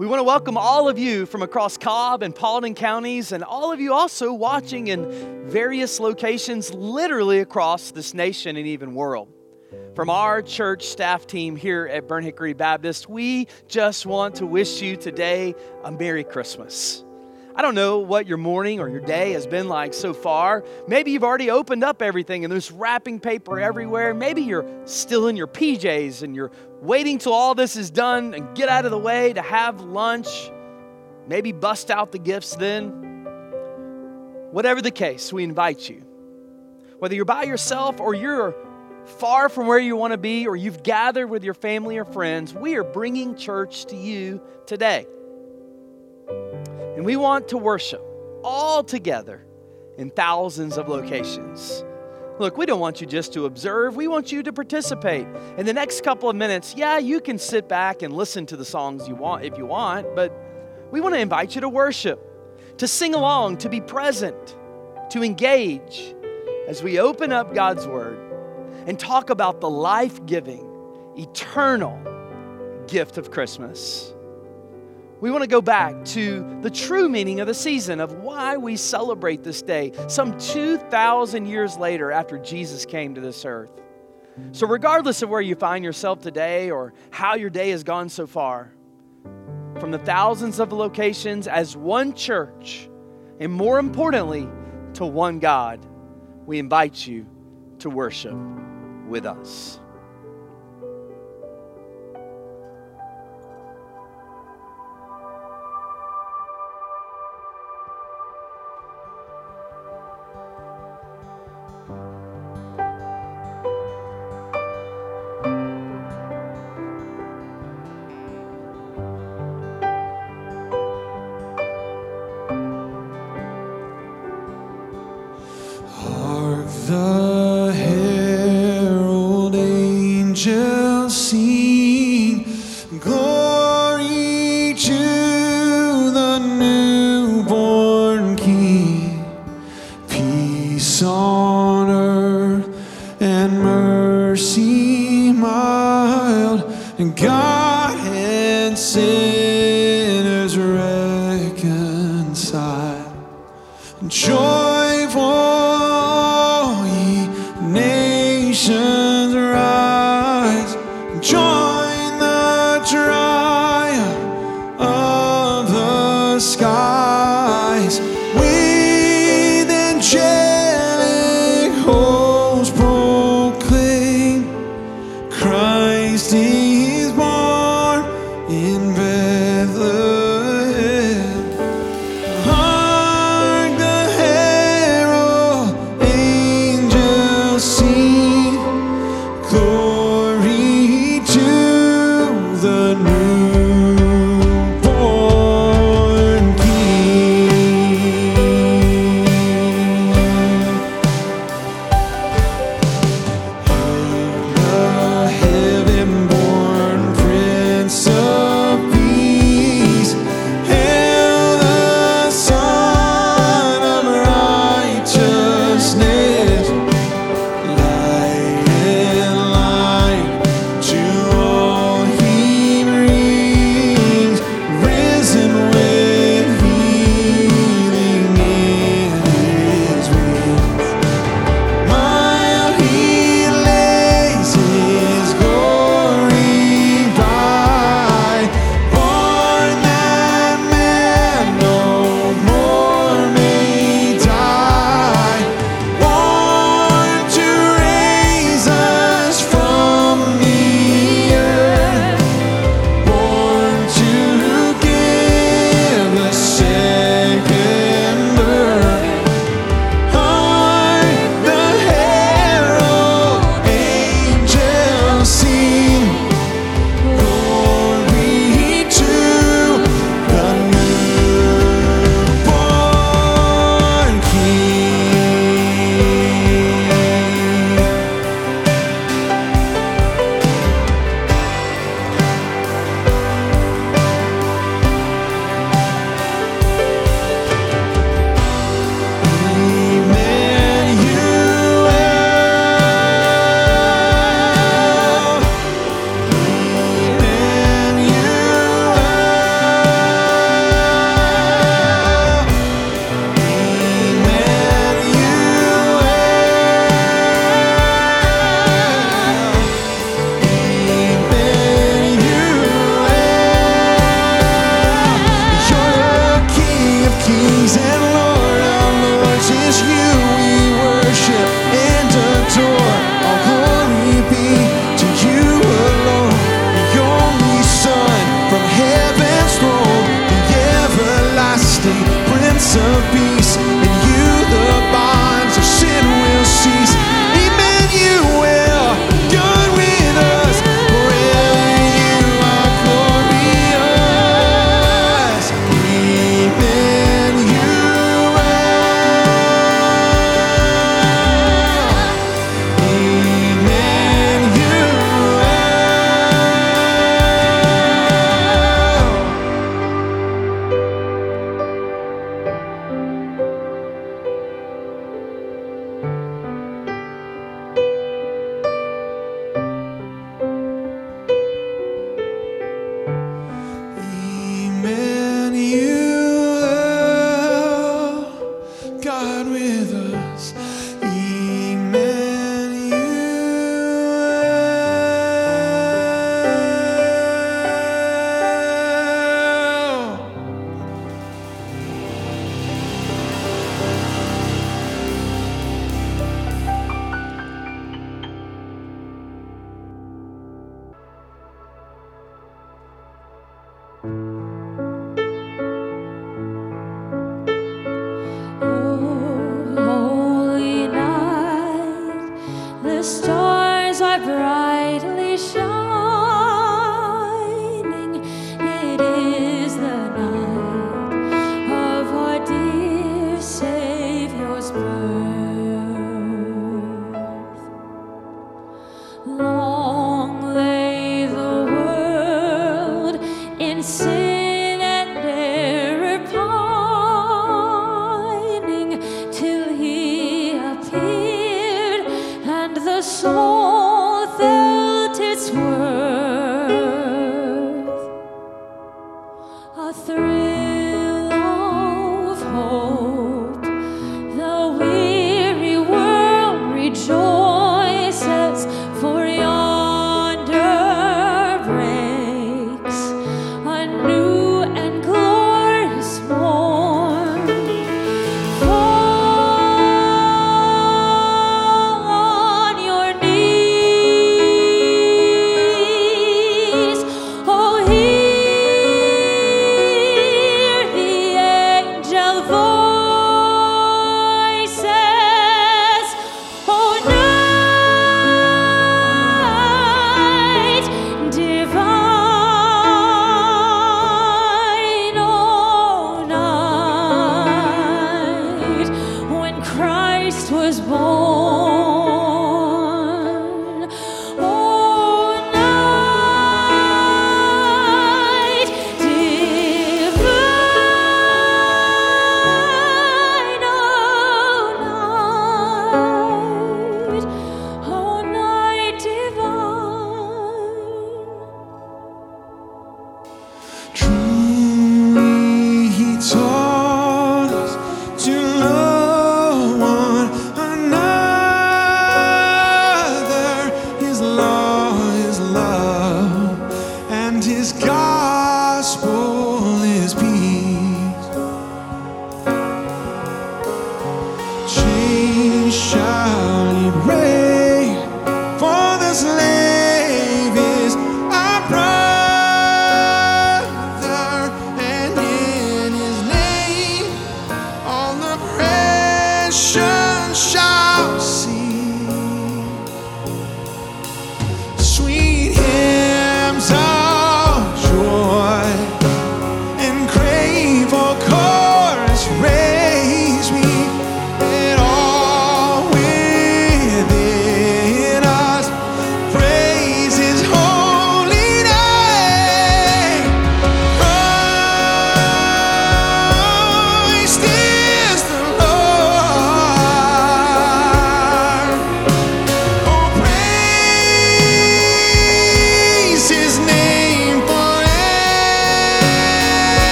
We want to welcome all of you from across Cobb and Paulding counties, and all of you also watching in various locations literally across this nation and even world. From our church staff team here at Burnt Hickory Baptist, we just want to wish you today a Merry Christmas. I don't know what your morning or your day has been like so far. Maybe you've already opened up everything and there's wrapping paper everywhere. Maybe you're still in your PJs and you're waiting till all this is done and get out of the way to have lunch. Maybe bust out the gifts then. Whatever the case, we invite you. Whether you're by yourself or you're far from where you want to be or you've gathered with your family or friends, we are bringing church to you today. And we want to worship all together in thousands of locations. Look, we don't want you just to observe, we want you to participate. In the next couple of minutes, yeah, you can sit back and listen to the songs you want if you want, but we want to invite you to worship, to sing along, to be present, to engage as we open up God's Word and talk about the life giving, eternal gift of Christmas we want to go back to the true meaning of the season, of why we celebrate this day, some 2,000 years later after Jesus came to this earth. So, regardless of where you find yourself today or how your day has gone so far, from the thousands of locations as one church, and more importantly, to one God, we invite you to worship with us. Christ mercy born in Bethlehem.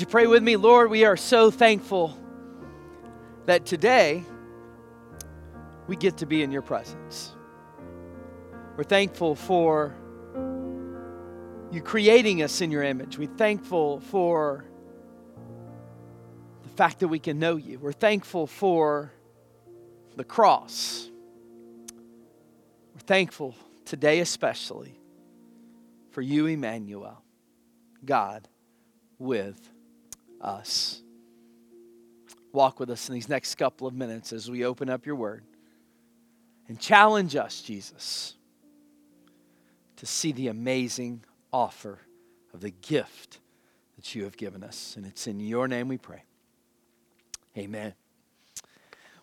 You pray with me? Lord, we are so thankful that today we get to be in your presence. We're thankful for you creating us in your image. We're thankful for the fact that we can know you. We're thankful for the cross. We're thankful today, especially, for you, Emmanuel, God with us. Walk with us in these next couple of minutes as we open up your word and challenge us, Jesus, to see the amazing offer of the gift that you have given us. And it's in your name we pray. Amen.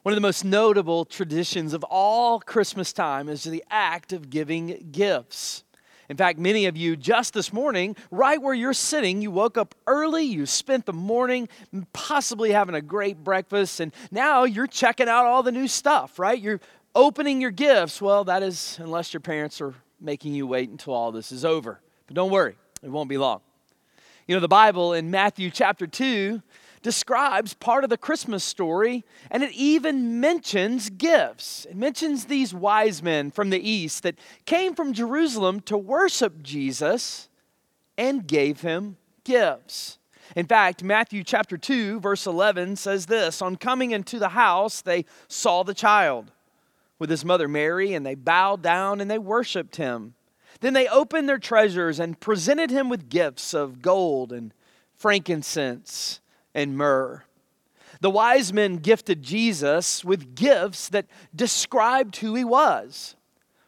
One of the most notable traditions of all Christmas time is the act of giving gifts. In fact, many of you just this morning, right where you're sitting, you woke up early, you spent the morning possibly having a great breakfast, and now you're checking out all the new stuff, right? You're opening your gifts. Well, that is, unless your parents are making you wait until all this is over. But don't worry, it won't be long. You know, the Bible in Matthew chapter 2 describes part of the Christmas story, and it even mentions gifts. It mentions these wise men from the east that came from Jerusalem to worship Jesus and gave him gifts. In fact, Matthew chapter 2, verse 11 says this On coming into the house, they saw the child with his mother Mary, and they bowed down and they worshiped him. Then they opened their treasures and presented him with gifts of gold and frankincense and myrrh. The wise men gifted Jesus with gifts that described who he was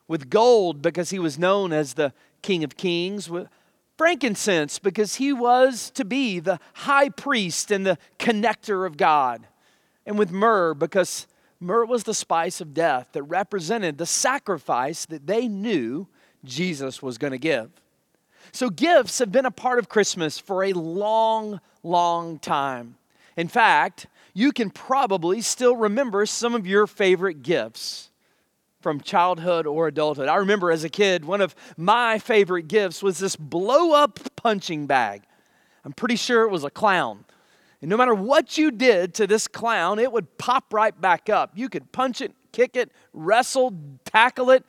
with gold, because he was known as the King of Kings, with frankincense, because he was to be the high priest and the connector of God, and with myrrh, because myrrh was the spice of death that represented the sacrifice that they knew Jesus was going to give. So, gifts have been a part of Christmas for a long, long time. In fact, you can probably still remember some of your favorite gifts from childhood or adulthood. I remember as a kid, one of my favorite gifts was this blow up punching bag. I'm pretty sure it was a clown. And no matter what you did to this clown, it would pop right back up. You could punch it, kick it, wrestle, tackle it,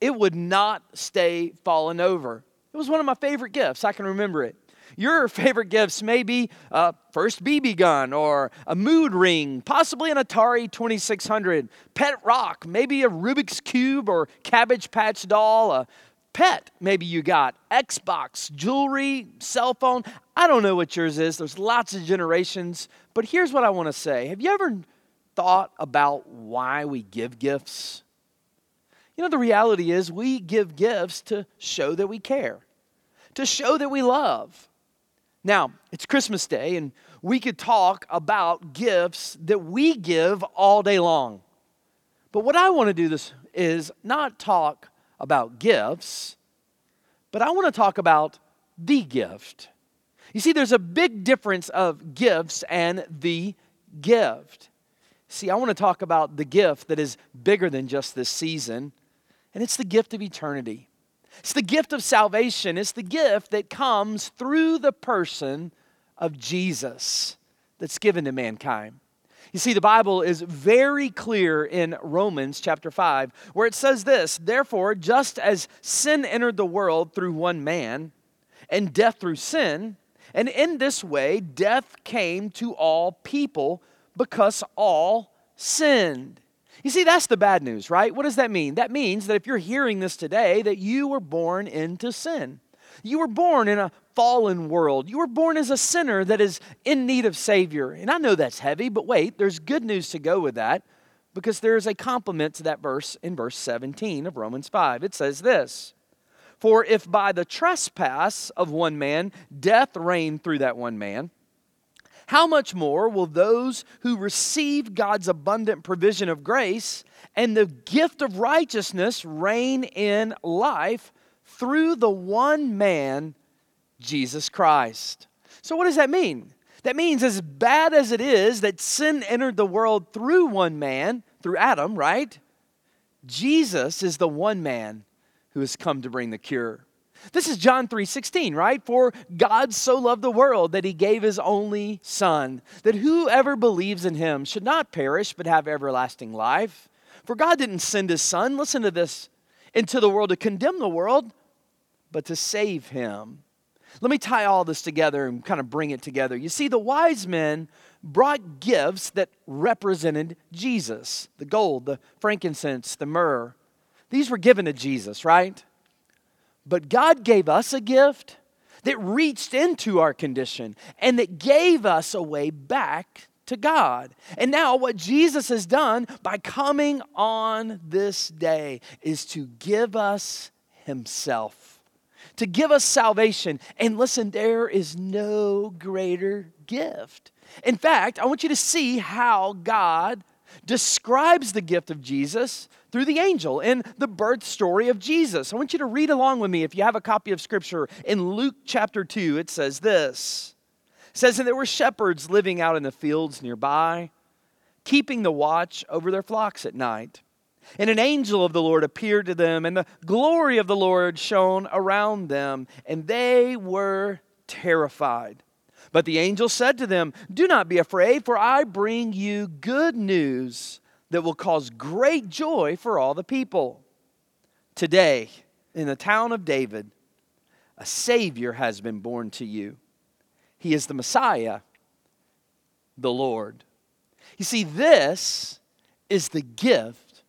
it would not stay falling over. It was one of my favorite gifts. I can remember it. Your favorite gifts may be a first BB gun or a mood ring, possibly an Atari 2600, pet rock, maybe a Rubik's Cube or Cabbage Patch doll, a pet maybe you got, Xbox, jewelry, cell phone. I don't know what yours is. There's lots of generations. But here's what I want to say Have you ever thought about why we give gifts? You know, the reality is we give gifts to show that we care, to show that we love. Now, it's Christmas Day, and we could talk about gifts that we give all day long. But what I want to do this is not talk about gifts, but I want to talk about the gift. You see, there's a big difference of gifts and the gift. See, I want to talk about the gift that is bigger than just this season and it's the gift of eternity. It's the gift of salvation. It's the gift that comes through the person of Jesus that's given to mankind. You see, the Bible is very clear in Romans chapter 5, where it says this Therefore, just as sin entered the world through one man, and death through sin, and in this way death came to all people because all sinned. You see, that's the bad news, right? What does that mean? That means that if you're hearing this today, that you were born into sin. You were born in a fallen world. You were born as a sinner that is in need of Savior. And I know that's heavy, but wait, there's good news to go with that because there is a complement to that verse in verse 17 of Romans 5. It says this For if by the trespass of one man death reigned through that one man, how much more will those who receive God's abundant provision of grace and the gift of righteousness reign in life through the one man, Jesus Christ? So, what does that mean? That means, as bad as it is that sin entered the world through one man, through Adam, right? Jesus is the one man who has come to bring the cure. This is John 3:16, right? For God so loved the world that he gave his only son, that whoever believes in him should not perish but have everlasting life. For God didn't send his son, listen to this, into the world to condemn the world, but to save him. Let me tie all this together and kind of bring it together. You see, the wise men brought gifts that represented Jesus the gold, the frankincense, the myrrh. These were given to Jesus, right? But God gave us a gift that reached into our condition and that gave us a way back to God. And now, what Jesus has done by coming on this day is to give us Himself, to give us salvation. And listen, there is no greater gift. In fact, I want you to see how God describes the gift of Jesus through the angel in the birth story of Jesus. I want you to read along with me if you have a copy of scripture in Luke chapter 2. It says this. It says and there were shepherds living out in the fields nearby, keeping the watch over their flocks at night. And an angel of the Lord appeared to them, and the glory of the Lord shone around them, and they were terrified. But the angel said to them, Do not be afraid, for I bring you good news that will cause great joy for all the people. Today, in the town of David, a Savior has been born to you. He is the Messiah, the Lord. You see, this is the gift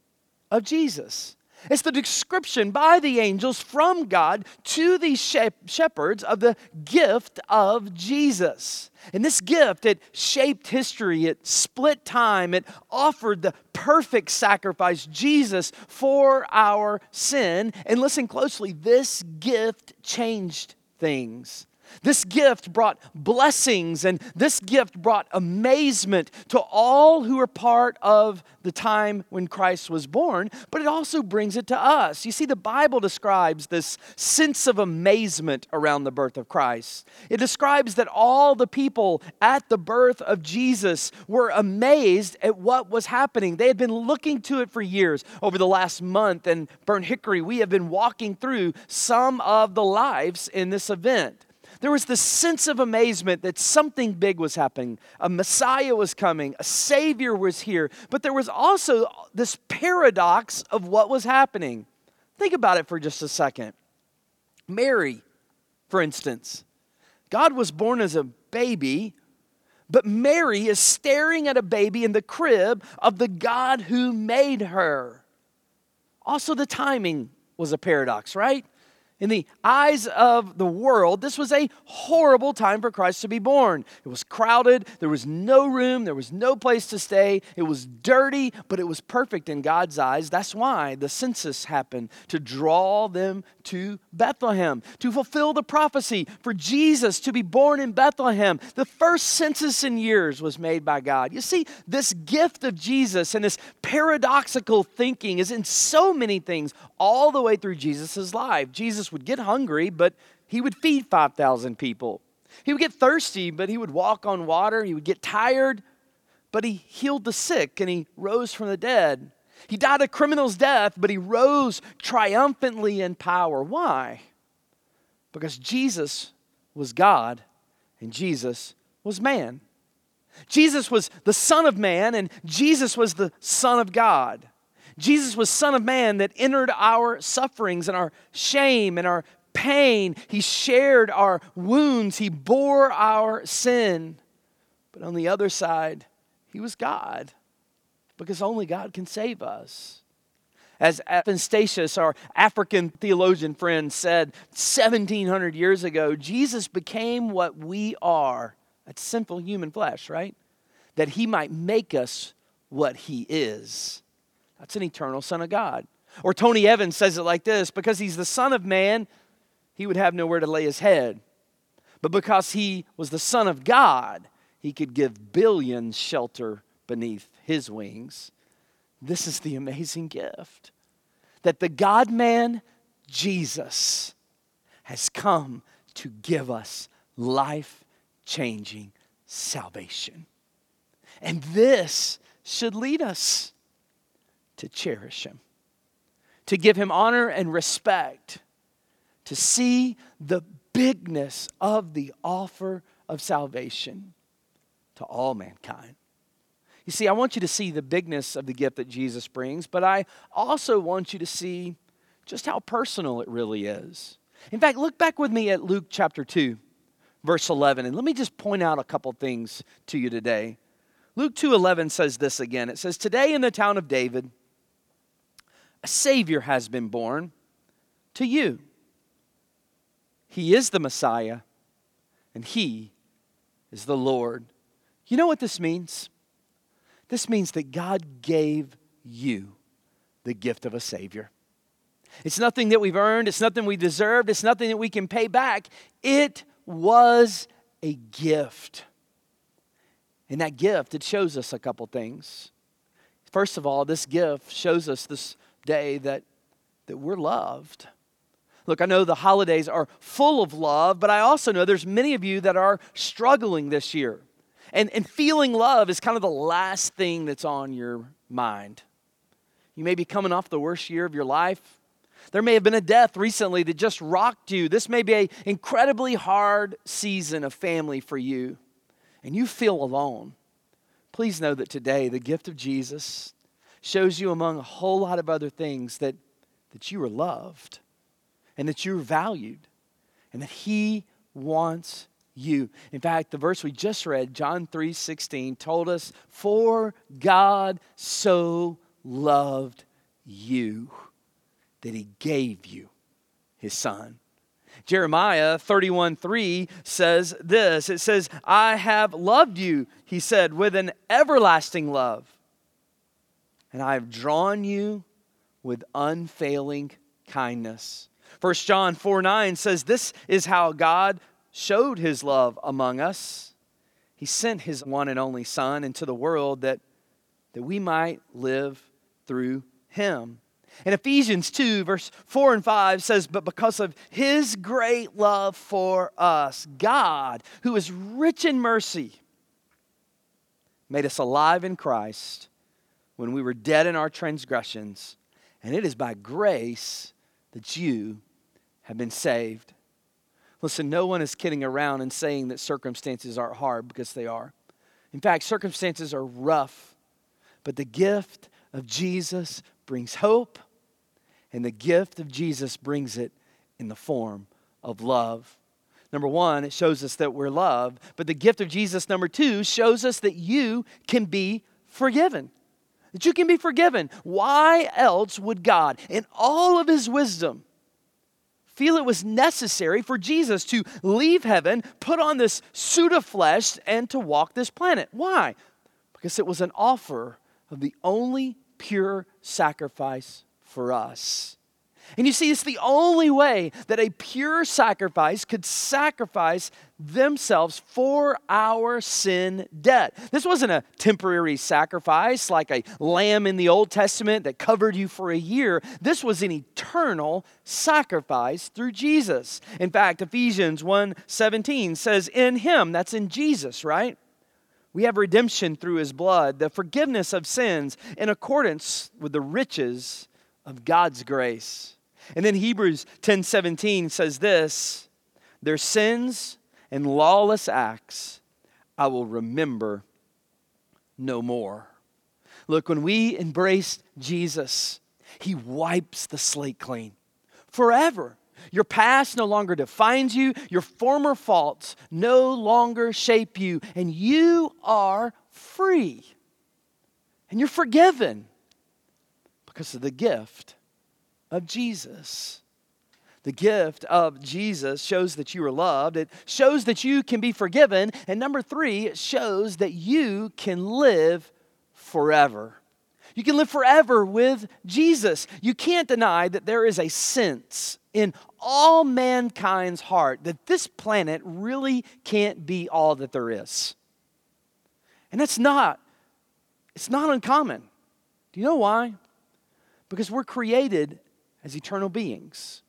of Jesus. It's the description by the angels from God to these shepherds of the gift of Jesus. And this gift, it shaped history, it split time, it offered the perfect sacrifice, Jesus, for our sin. And listen closely, this gift changed things. This gift brought blessings and this gift brought amazement to all who are part of the time when Christ was born, but it also brings it to us. You see, the Bible describes this sense of amazement around the birth of Christ. It describes that all the people at the birth of Jesus were amazed at what was happening. They had been looking to it for years. Over the last month in Burnt Hickory, we have been walking through some of the lives in this event. There was this sense of amazement that something big was happening. A Messiah was coming, a Savior was here. But there was also this paradox of what was happening. Think about it for just a second. Mary, for instance, God was born as a baby, but Mary is staring at a baby in the crib of the God who made her. Also, the timing was a paradox, right? In the eyes of the world, this was a horrible time for Christ to be born. It was crowded, there was no room, there was no place to stay, it was dirty, but it was perfect in God's eyes. That's why the census happened to draw them to Bethlehem, to fulfill the prophecy for Jesus to be born in Bethlehem. The first census in years was made by God. You see, this gift of Jesus and this paradoxical thinking is in so many things all the way through Jesus' life. Jesus Jesus would get hungry, but he would feed 5,000 people. He would get thirsty, but he would walk on water. He would get tired, but he healed the sick and he rose from the dead. He died a criminal's death, but he rose triumphantly in power. Why? Because Jesus was God and Jesus was man. Jesus was the Son of Man and Jesus was the Son of God. Jesus was Son of Man that entered our sufferings and our shame and our pain. He shared our wounds, He bore our sin. But on the other side, He was God because only God can save us. As Athanasius, our African theologian friend, said 1700 years ago, Jesus became what we are. That's sinful human flesh, right? That he might make us what he is. That's an eternal Son of God. Or Tony Evans says it like this because he's the Son of Man, he would have nowhere to lay his head. But because he was the Son of God, he could give billions shelter beneath his wings. This is the amazing gift that the God man, Jesus, has come to give us life changing salvation. And this should lead us to cherish him, to give him honor and respect, to see the bigness of the offer of salvation to all mankind. You see, I want you to see the bigness of the gift that Jesus brings, but I also want you to see just how personal it really is. In fact, look back with me at Luke chapter 2, verse 11, and let me just point out a couple things to you today. Luke 2:11 says this again. It says, "Today in the town of David, a savior has been born to you. He is the Messiah, and he is the Lord." You know what this means? This means that God gave you the gift of a savior. It's nothing that we've earned, it's nothing we deserved, it's nothing that we can pay back. It was a gift. And that gift, it shows us a couple things. First of all, this gift shows us this day that, that we're loved. Look, I know the holidays are full of love, but I also know there's many of you that are struggling this year. And, and feeling love is kind of the last thing that's on your mind. You may be coming off the worst year of your life. There may have been a death recently that just rocked you. This may be an incredibly hard season of family for you and you feel alone, please know that today the gift of Jesus shows you among a whole lot of other things that, that you are loved and that you're valued and that He wants you. In fact, the verse we just read, John 3 16, told us, For God so loved you that He gave you His Son. Jeremiah 31 3 says this It says, I have loved you, he said, with an everlasting love, and I have drawn you with unfailing kindness. 1 John 4 9 says, This is how God showed his love among us. He sent his one and only Son into the world that, that we might live through him. And Ephesians 2, verse 4 and 5 says, But because of his great love for us, God, who is rich in mercy, made us alive in Christ when we were dead in our transgressions. And it is by grace that you have been saved. Listen, no one is kidding around and saying that circumstances aren't hard because they are. In fact, circumstances are rough, but the gift of Jesus brings hope and the gift of Jesus brings it in the form of love. Number one, it shows us that we're loved. But the gift of Jesus, number two, shows us that you can be forgiven. That you can be forgiven. Why else would God, in all of his wisdom, feel it was necessary for Jesus to leave heaven, put on this suit of flesh, and to walk this planet? Why? Because it was an offer of the only pure sacrifice for us. And you see, it's the only way that a pure sacrifice could sacrifice themselves for our sin debt. This wasn't a temporary sacrifice like a lamb in the Old Testament that covered you for a year. This was an eternal sacrifice through Jesus. In fact, Ephesians 1:17 says in him, that's in Jesus, right? We have redemption through his blood, the forgiveness of sins in accordance with the riches of God's grace. And then Hebrews 10:17 says this, their sins and lawless acts I will remember no more. Look, when we embrace Jesus, he wipes the slate clean forever. Your past no longer defines you, your former faults no longer shape you, and you are free. And you're forgiven because of the gift of Jesus. The gift of Jesus shows that you are loved. It shows that you can be forgiven. And number three, it shows that you can live forever. You can live forever with Jesus. You can't deny that there is a sense in all mankind's heart that this planet really can't be all that there is. And that's not, it's not uncommon. Do you know why? because we're created as eternal beings.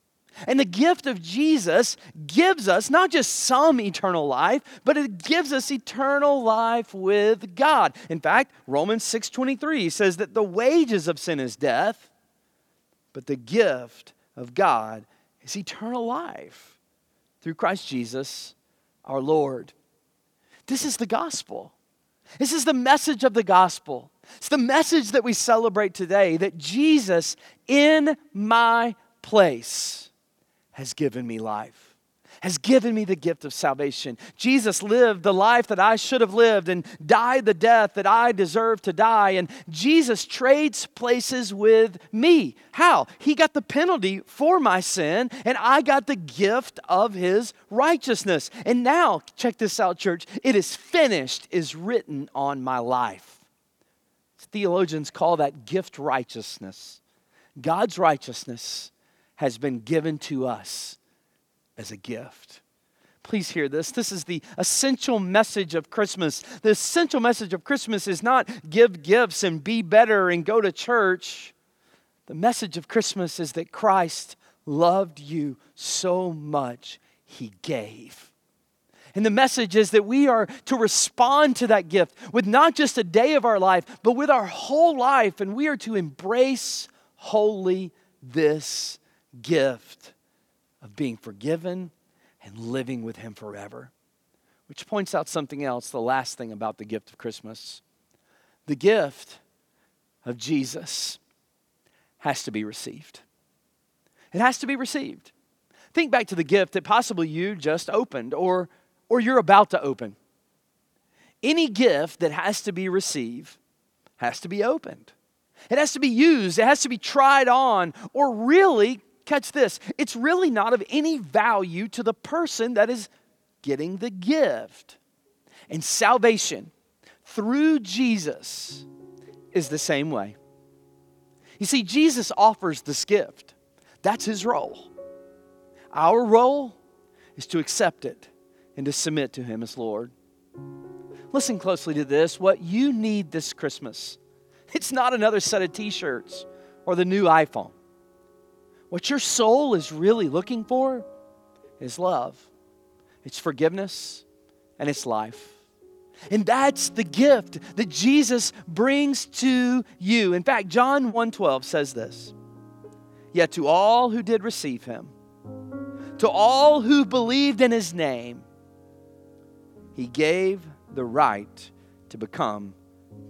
And the gift of Jesus gives us not just some eternal life, but it gives us eternal life with God. In fact, Romans 6:23 says that the wages of sin is death, but the gift of God is eternal life through Christ Jesus our Lord. This is the gospel. This is the message of the gospel. It's the message that we celebrate today that Jesus, in my place, has given me life has given me the gift of salvation. Jesus lived the life that I should have lived and died the death that I deserve to die. And Jesus trades places with me. How? He got the penalty for my sin, and I got the gift of his righteousness. And now, check this out, church it is finished, is written on my life. Theologians call that gift righteousness. God's righteousness has been given to us as a gift. Please hear this. This is the essential message of Christmas. The essential message of Christmas is not give gifts and be better and go to church. The message of Christmas is that Christ loved you so much, he gave. And the message is that we are to respond to that gift with not just a day of our life, but with our whole life. And we are to embrace wholly this gift of being forgiven and living with Him forever. Which points out something else, the last thing about the gift of Christmas. The gift of Jesus has to be received. It has to be received. Think back to the gift that possibly you just opened or, or you're about to open. Any gift that has to be received has to be opened. It has to be used, it has to be tried on, or really catch this, it's really not of any value to the person that is getting the gift. And salvation through Jesus is the same way. You see, Jesus offers this gift, that's his role. Our role is to accept it and to submit to him as Lord. Listen closely to this. What you need this Christmas, it's not another set of t shirts or the new iPhone. What your soul is really looking for is love, it's forgiveness, and it's life. And that's the gift that Jesus brings to you. In fact, John 1:12 says this. Yet to all who did receive him, to all who believed in his name, he gave the right to become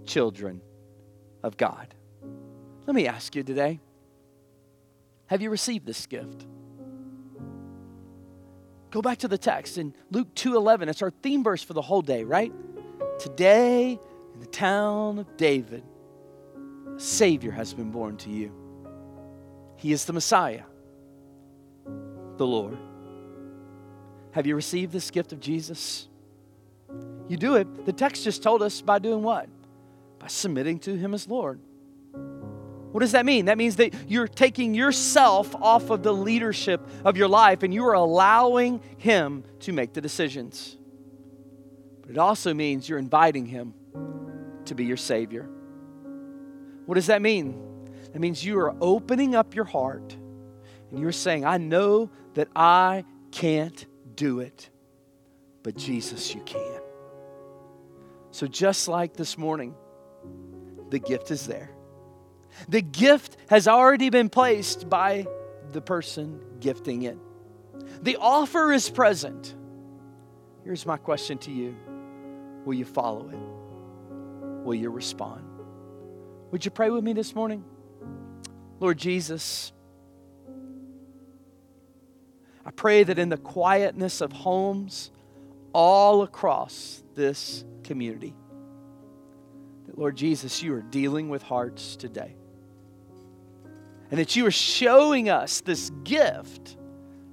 children of God. Let me ask you today have you received this gift? Go back to the text in Luke 2:11. It's our theme verse for the whole day, right? Today in the town of David, a savior has been born to you. He is the Messiah, the Lord. Have you received this gift of Jesus? You do it. The text just told us by doing what? By submitting to him as Lord. What does that mean? That means that you're taking yourself off of the leadership of your life and you are allowing Him to make the decisions. But it also means you're inviting Him to be your Savior. What does that mean? That means you are opening up your heart and you're saying, I know that I can't do it, but Jesus, you can. So, just like this morning, the gift is there. The gift has already been placed by the person gifting it. The offer is present. Here's my question to you Will you follow it? Will you respond? Would you pray with me this morning? Lord Jesus, I pray that in the quietness of homes all across this community, that Lord Jesus, you are dealing with hearts today and that you are showing us this gift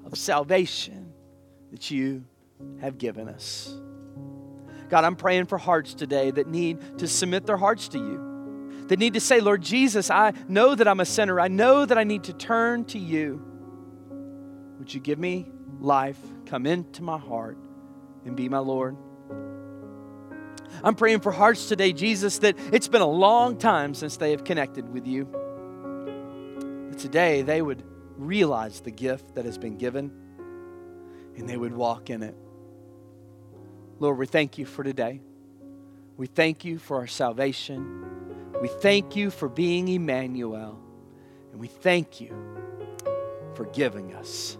of salvation that you have given us. God, I'm praying for hearts today that need to submit their hearts to you, that need to say, Lord Jesus, I know that I'm a sinner. I know that I need to turn to you. Would you give me life, come into my heart, and be my Lord? I'm praying for hearts today, Jesus, that it's been a long time since they have connected with you today they would realize the gift that has been given and they would walk in it. Lord, we thank you for today. We thank you for our salvation. We thank you for being Emmanuel. And we thank you for giving us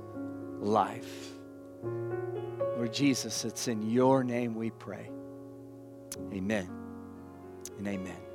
life. Lord Jesus, it's in your name we pray. Amen and amen.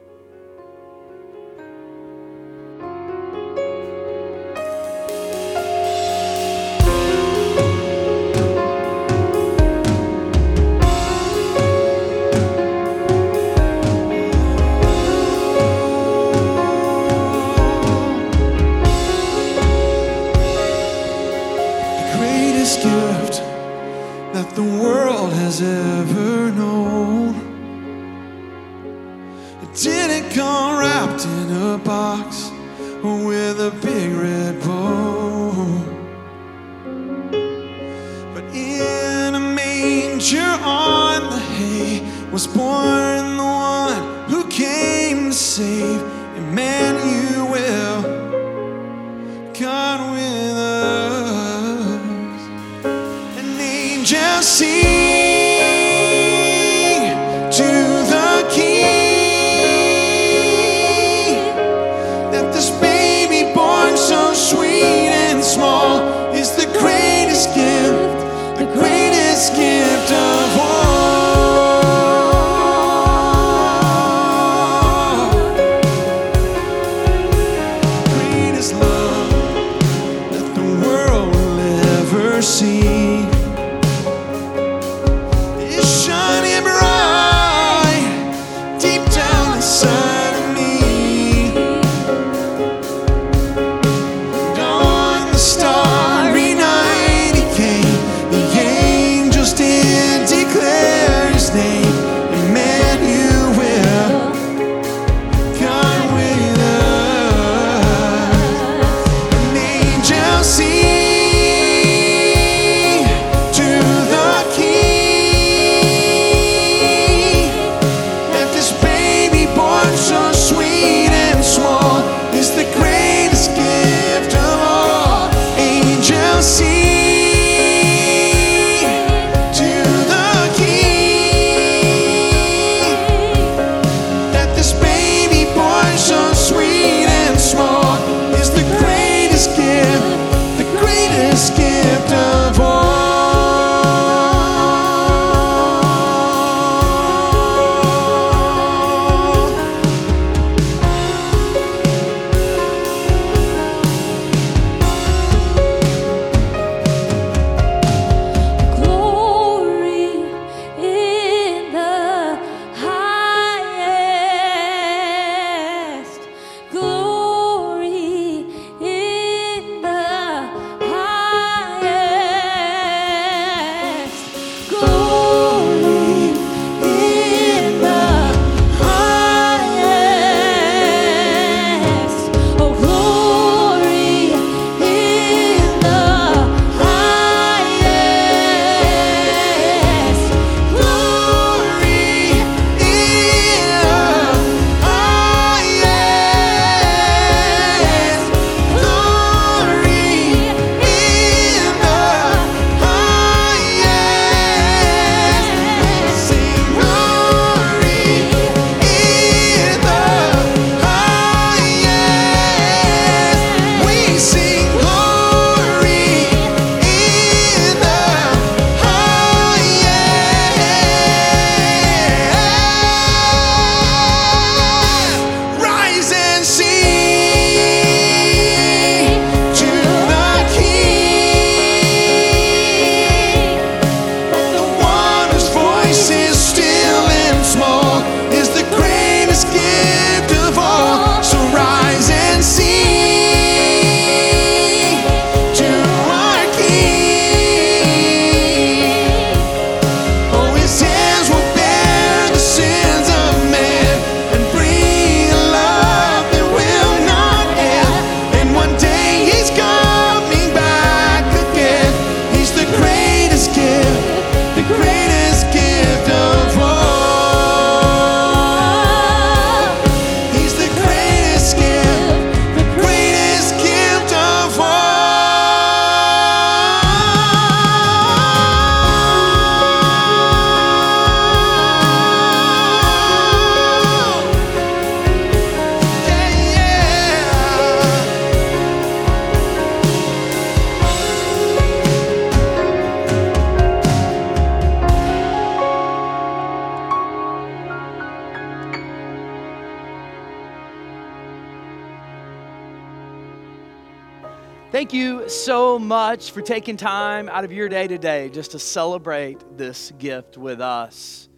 Much for taking time out of your day today just to celebrate this gift with us.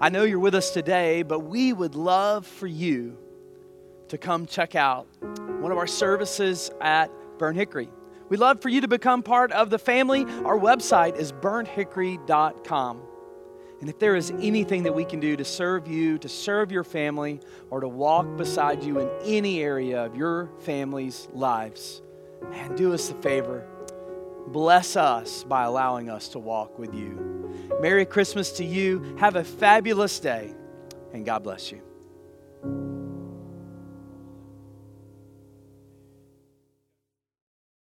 I know you're with us today, but we would love for you to come check out one of our services at Burnt Hickory. We'd love for you to become part of the family. Our website is burnthickory.com. And if there is anything that we can do to serve you, to serve your family, or to walk beside you in any area of your family's lives, man, do us a favor. Bless us by allowing us to walk with you. Merry Christmas to you. Have a fabulous day, and God bless you.